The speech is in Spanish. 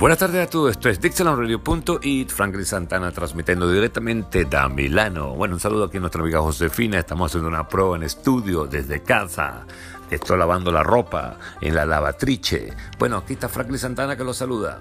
Buenas tardes a todos, esto es DixelandRadio.it, Franklin Santana transmitiendo directamente da Milano. Bueno, un saludo aquí a nuestra amiga Josefina, estamos haciendo una prueba en estudio desde casa. Estoy lavando la ropa en la lavatrice. Bueno, aquí está Franklin Santana que lo saluda.